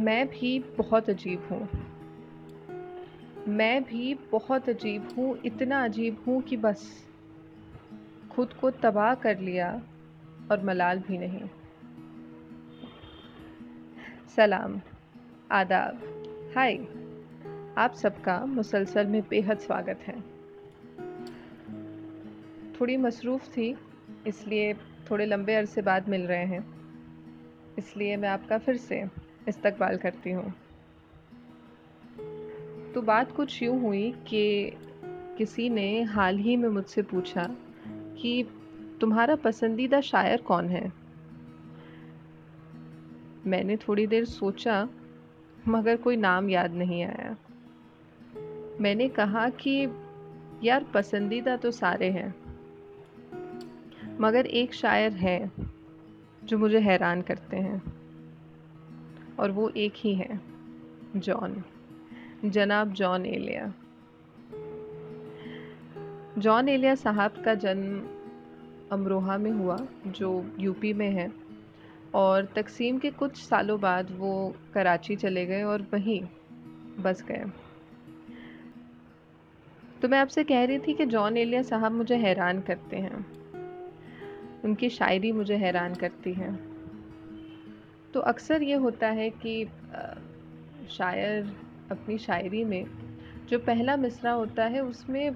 मैं भी बहुत अजीब हूँ। मैं भी बहुत अजीब हूँ, इतना अजीब हूँ कि बस। खुद को तबाह कर लिया और मलाल भी नहीं। सलाम, आदाब। हाय, आप सबका मुसलसल में बेहद स्वागत है। थोड़ी मसरूफ़ थी, इसलिए थोड़े लंबे अरसे बाद मिल रहे हैं। इसलिए मैं आपका फिर से इस्तकबाल करती हूँ। तो बात कुछ यूँ हुई कि किसी ने हाल ही में मुझसे पूछा कि तुम्हारा पसंदीदा शायर कौन है? मैंने थोड़ी देर सोचा, मगर कोई नाम याद नहीं आया। मैंने कहा कि, यार, पसंदीदा तो सारे हैं, मगर एक शायर है जो मुझे हैरान करते हैं। और वो एक ही है, जॉन। जनाब जॉन एलिया। जॉन एलिया साहब का जन्म अमरोहा में हुआ, जो यूपी में है, और तकसीम के कुछ सालों बाद वो कराची चले गए और वहीं बस गए। तो मैं आपसे कह रही थी कि जॉन एलिया साहब मुझे हैरान करते हैं। उनकी शायरी मुझे हैरान करती है। तो अक्सर ये होता है कि शायर अपनी शायरी में जो पहला मिसरा होता है उसमें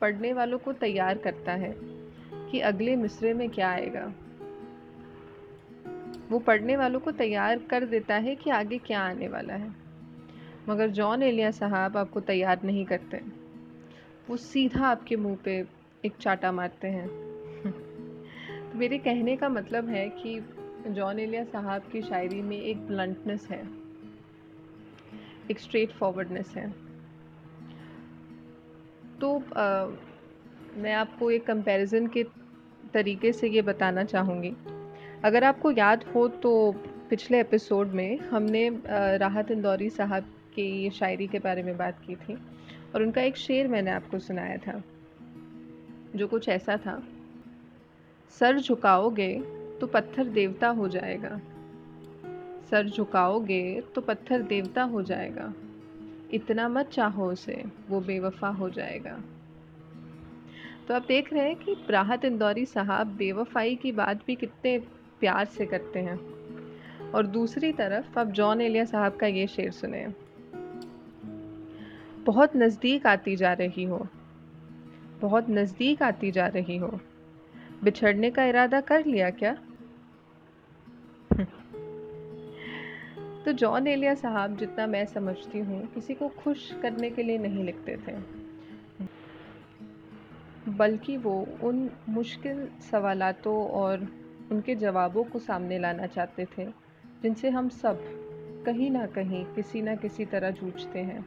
पढ़ने वालों को तैयार करता है कि अगले मिसरे में क्या आएगा। वो पढ़ने वालों को तैयार कर देता है कि आगे क्या आने वाला है। मगर जॉन एलिया साहब आपको तैयार नहीं करते। वो सीधा आपके मुँह पे एक चाटा मारते हैं। तो मेरे कहने का मतलब है कि जॉन एलिया साहब की शायरी में एक ब्लंटनेस है एक स्ट्रेट फॉरवर्डनेस है। तो आ, मैं आपको एक कंपैरिजन के तरीके से ये बताना चाहूँगी। अगर आपको याद हो तो पिछले एपिसोड में हमने राहत इंदौरी साहब की शायरी के बारे में बात की थी और उनका एक शेर मैंने आपको सुनाया था जो कुछ ऐसा था सर झुकाओगे तो पत्थर देवता हो जाएगा। सर झुकाओगे तो पत्थर देवता हो जाएगा। इतना मत चाहो उसे, वो बेवफा हो जाएगा। तो आप देख रहे हैं कि राहत इंदौरी साहब बेवफाई की बात भी कितने प्यार से करते हैं। और दूसरी तरफ़ आप जॉन एलिया साहब का ये शेर सुने। बहुत नज़दीक आती जा रही हो। बहुत नज़दीक आती जा रही हो। बिछड़ने का इरादा कर लिया क्या? तो जॉन एलिया साहब, जितना मैं समझती हूँ, किसी को खुश करने के लिए नहीं लिखते थे। बल्कि वो उन मुश्किल सवालातों और उनके जवाबों को सामने लाना चाहते थे, जिनसे हम सब कहीं ना कहीं किसी ना किसी तरह जूझते हैं।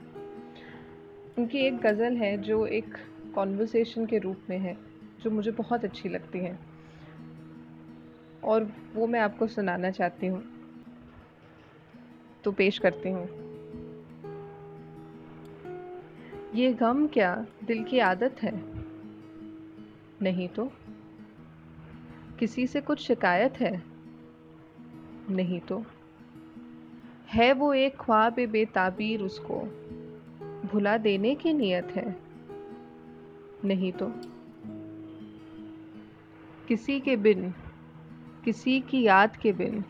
उनकी एक गज़ल है जो एक कॉन्वर्सेशन के रूप में है, जो मुझे बहुत अच्छी लगती है। और वो मैं आपको सुनाना चाहती हूँ। तो पेश करती हूँ। ये गम क्या दिल की आदत है? नहीं तो। किसी से कुछ शिकायत है? नहीं तो। है वो एक ख्वाब बेताबीर उसको, भुला देने की नीयत है? नहीं तो। किसी के बिन, किसी की याद के बिन,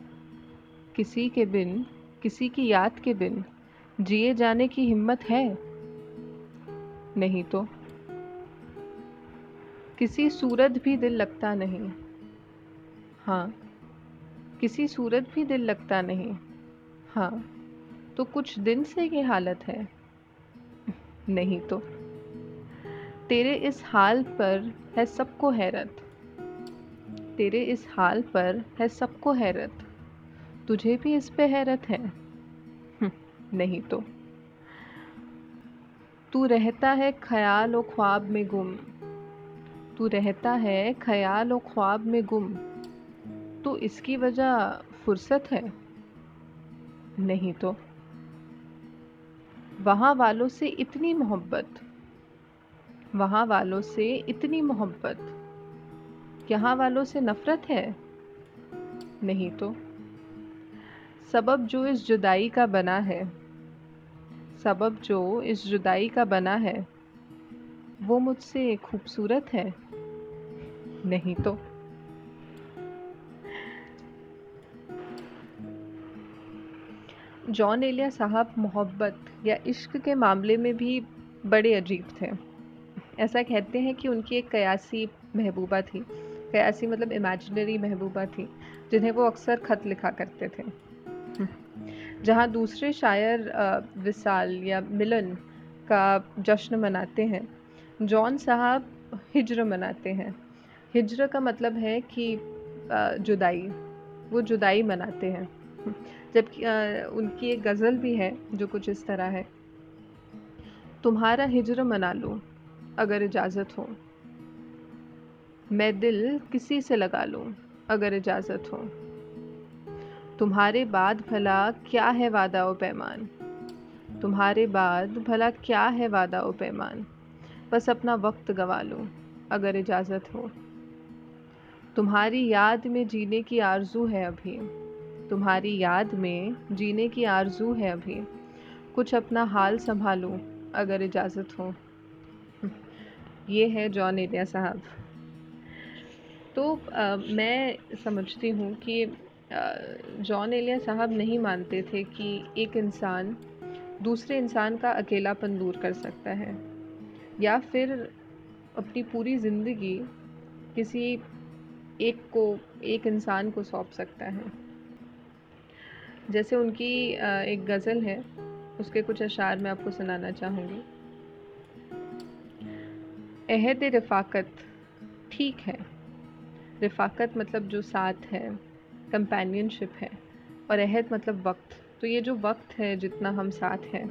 किसी के बिन किसी की याद के बिन जिए जाने की हिम्मत है? नहीं तो। किसी सूरत भी दिल लगता नहीं। हाँ किसी सूरत भी दिल लगता नहीं। हाँ तो कुछ दिन से ये हालत है। नहीं तो। तेरे इस हाल पर है सबको हैरत। तेरे इस हाल पर है सबको हैरत। तुझे भी इस पे हैरत है। हम्म, नहीं तो। तू रहता है ख्याल और ख्वाब में गुम। तू रहता है ख्याल और ख्वाब में गुम। तो इसकी वजह फुर्सत है? नहीं तो। वहाँ वालों से इतनी मोहब्बत। वहाँ वालों से इतनी मोहब्बत। यहाँ वालों से नफ़रत है? नहीं तो। सबब जो इस जुदाई का बना है। सबब जो इस जुदाई का बना है, वो मुझसे खूबसूरत है। नहीं तो। जॉन एलिया साहब मोहब्बत या इश्क के मामले में भी बड़े अजीब थे। ऐसा कहते हैं कि उनकी एक कयासी महबूबा थी। कयासी मतलब इमेजिनरी महबूबा थी, जिन्हें वो अक्सर ख़त लिखा करते थे। जहाँ दूसरे शायर विसाल या मिलन का जश्न मनाते हैं, जॉन साहब हिजर मनाते हैं। हिजर का मतलब है कि जुदाई, वो जुदाई मनाते हैं। जबकि उनकी एक गज़ल भी है जो कुछ इस तरह है, तुम्हारा हिजर मना लूँ, अगर इजाज़त हो। मैं दिल किसी से लगा लूँ, अगर इजाज़त हो। तुम्हारे बाद भला क्या है वादा व पैमान? तुम्हारे बाद भला क्या है वादा व पैमान? बस अपना वक्त गवा लूँ अगर इजाज़त हो। तुम्हारी याद में जीने की आरज़ू है अभी। तुम्हारी याद में जीने की आरज़ू है अभी। कुछ अपना हाल संभालूं अगर इजाज़त हो। ये है जॉन एलिया साहब। तो आ, मैं समझती हूँ कि जॉन एलिया साहब नहीं मानते थे कि एक इंसान दूसरे इंसान का अकेलापन दूर कर सकता है, या फिर अपनी पूरी ज़िंदगी किसी एक को, एक इंसान को सौंप सकता है। जैसे उनकी एक गज़ल है, उसके कुछ अशार मैं आपको सुनाना चाहूँगी। अहद रफ़ाकत ठीक है, रफ़ाकत मतलब जो साथ है। कंपेनियनशिप है और अहद मतलब वक्त। तो ये जो वक्त है, जितना हम साथ हैं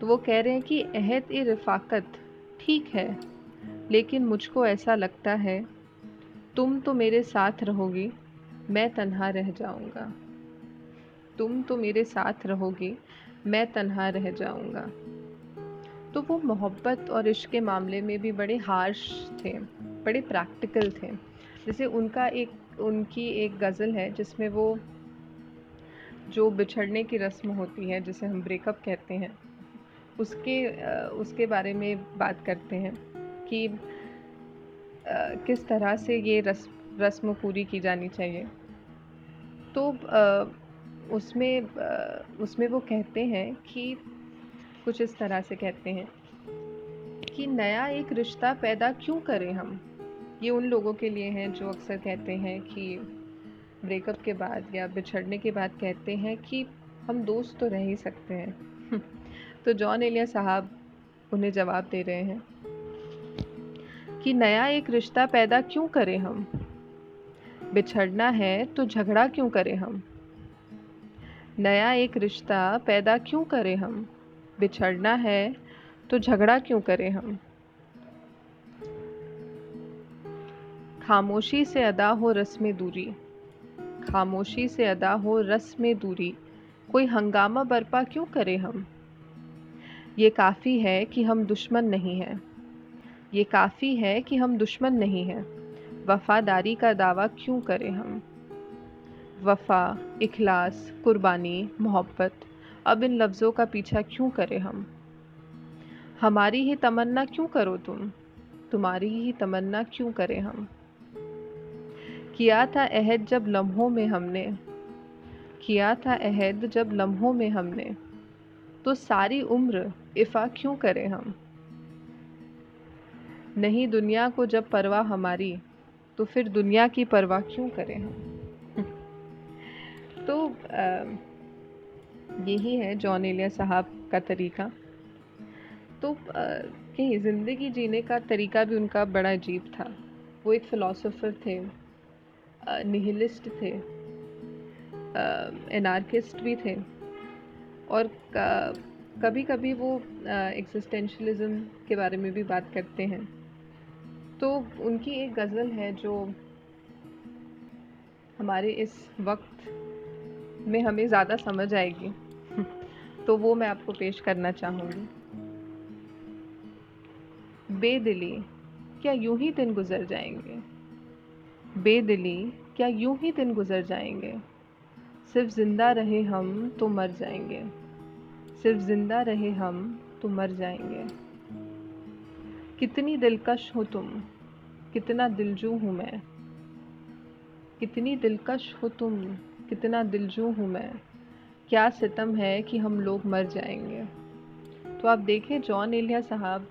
तो वो कह रहे हैं कि अहद ए रफ़ाकत ठीक है, लेकिन मुझको ऐसा लगता है, तुम तो मेरे साथ रहोगी, मैं तन्हा रह जाऊँगा। तुम तो मेरे साथ रहोगी, मैं तन्हा रह जाऊँगा। तो वो मोहब्बत और इश्क के मामले में भी बड़े हार्श थे, बड़े प्रैक्टिकल थे। जैसे उनका एक उनकी एक गज़ल है जिसमें वो जो बिछड़ने की रस्म होती है, जिसे हम ब्रेकअप कहते हैं, उसके उसके बारे में बात करते हैं कि किस तरह से ये रस्म रस्म पूरी की जानी चाहिए। तो उसमें उसमें वो कहते हैं कि, कुछ इस तरह से कहते हैं कि नया एक रिश्ता पैदा क्यों करें हम? ये उन लोगों के लिए हैं जो अक्सर कहते हैं कि ब्रेकअप के बाद या बिछड़ने के बाद कहते हैं कि हम दोस्त तो रह ही सकते हैं। तो जॉन एलिया साहब उन्हें जवाब दे रहे हैं कि नया एक रिश्ता पैदा क्यों करें हम? बिछड़ना है तो झगड़ा क्यों करें हम? नया एक रिश्ता पैदा क्यों करें हम? बिछड़ना है तो झगड़ा क्यों करें हम? खामोशी से अदा हो रस्म दूरी। खामोशी से अदा हो रस्म दूरी। कोई हंगामा बर्पा क्यों करें हम? ये काफ़ी है कि हम दुश्मन नहीं हैं। ये काफ़ी है कि हम दुश्मन नहीं हैं। वफ़ादारी का दावा क्यों करें हम? वफ़ा, इखलास, कुर्बानी, मोहब्बत, अब इन लफ्ज़ों का पीछा क्यों करें हम? हमारी ही तमन्ना क्यों करो तुम? तुम्हारी ही तमन्ना क्यों करें हम? किया था अहद जब लम्हों में हमने। किया था अहद जब लम्हों में हमने। तो सारी उम्र इफ़ा क्यों करें हम? नहीं दुनिया को जब परवाह हमारी तो फिर दुनिया की परवाह क्यों करें हम? तो यही है जॉन एलिया साहब का तरीका। तो कहीं ज़िंदगी जीने का तरीका भी उनका बड़ा अजीब था। वो एक फ़िलासफ़र थे। निहिलिस्ट थे। एनार्किस्ट भी थे। और कभी कभी वो एक्सिस्टेंशलिज्म के बारे में भी बात करते हैं। तो उनकी एक गज़ल है जो हमारे इस वक्त में हमें ज़्यादा समझ आएगी। तो वो मैं आपको पेश करना चाहूँगी। बेदिली, क्या यूँ ही दिन गुजर जाएँगे? बेदिली, क्या यूँ ही दिन गुजर जाएँगे? सिर्फ़ ज़िंदा रहे हम तो मर जाएँगे। सिर्फ़ ज़िंदा रहे हम तो मर जाएँगे। कितनी दिलकश हो तुम, कितना दिलजू हूँ मैं। कितनी दिलकश हो तुम, कितना दिलजू हूँ मैं। क्या सितम है कि हम लोग मर जाएँगे? तो आप देखें जॉन एलिया साहब,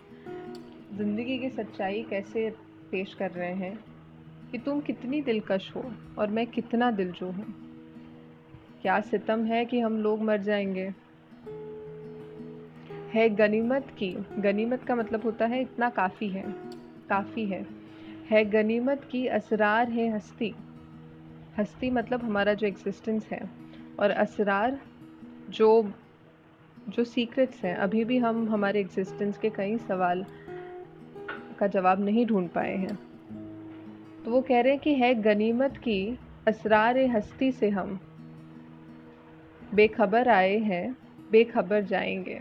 ज़िंदगी की सच्चाई कैसे पेश कर रहे हैं। कि तुम कितनी दिलकश हो और मैं कितना दिलजू हूँ। क्या सितम है कि हम लोग मर जाएँगे? है गनीमत की, गनीमत का मतलब होता है इतना काफ़ी है काफ़ी है। है गनीमत की असरार है हस्ती। हस्ती मतलब हमारा जो एग्जिस्टेंस है और असरार जो जो सीक्रेट्स हैं, अभी भी हम हमारे एग्जिस्टेंस के कई सवाल का जवाब नहीं ढूंढ पाए हैं। तो वो कह रहे हैं कि है गनीमत की असरार हस्ती से हम बेखबर आए हैं, बेखबर जाएँगे।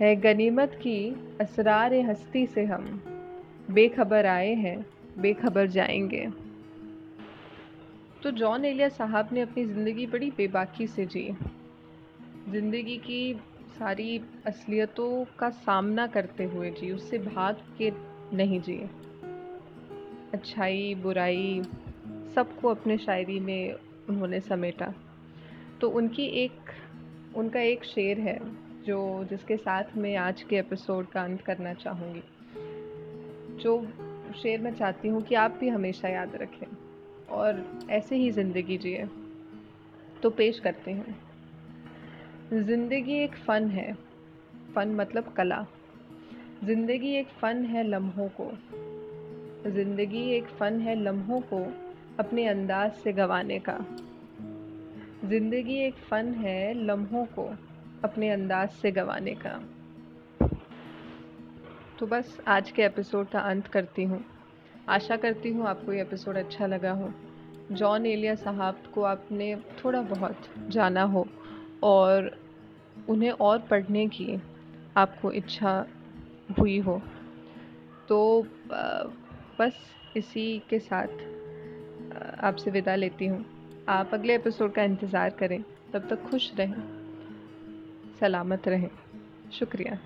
है गनीमत की असरार हस्ती से हम बेखबर आए हैं, बेखबर जाएँगे। तो जॉन एलिया साहब ने अपनी ज़िंदगी बड़ी बेबाकी से जी। ज़िंदगी की सारी असलियतों का सामना करते हुए जी, उससे भाग के नहीं जिए अच्छाई, बुराई सबको अपने शायरी में उन्होंने समेटा। तो उनकी एक, उनका एक शेर है जो, जिसके साथ मैं आज के एपिसोड का अंत करना चाहूँगी। जो शेर मैं चाहती हूँ कि आप भी हमेशा याद रखें और ऐसे ही ज़िंदगी जिए। तो पेश करते हैं। ज़िंदगी एक फ़न है। फ़न मतलब कला। ज़िंदगी एक फ़न है लम्हों को। ज़िंदगी एक फ़न है लम्हों को अपने अंदाज से गंवाने का। ज़िंदगी एक फ़न है लम्हों को अपने अंदाज से गंवाने का। तो बस आज के एपिसोड का अंत करती हूँ। आशा करती हूँ आपको ये एपिसोड अच्छा लगा हो। जॉन एलिया साहब को आपने थोड़ा बहुत जाना हो और उन्हें और पढ़ने की आपको इच्छा हुई हो। तो बस इसी के साथ आपसे विदा लेती हूँ। आप अगले एपिसोड का इंतज़ार करें। तब तक खुश रहें, सलामत रहें। शुक्रिया।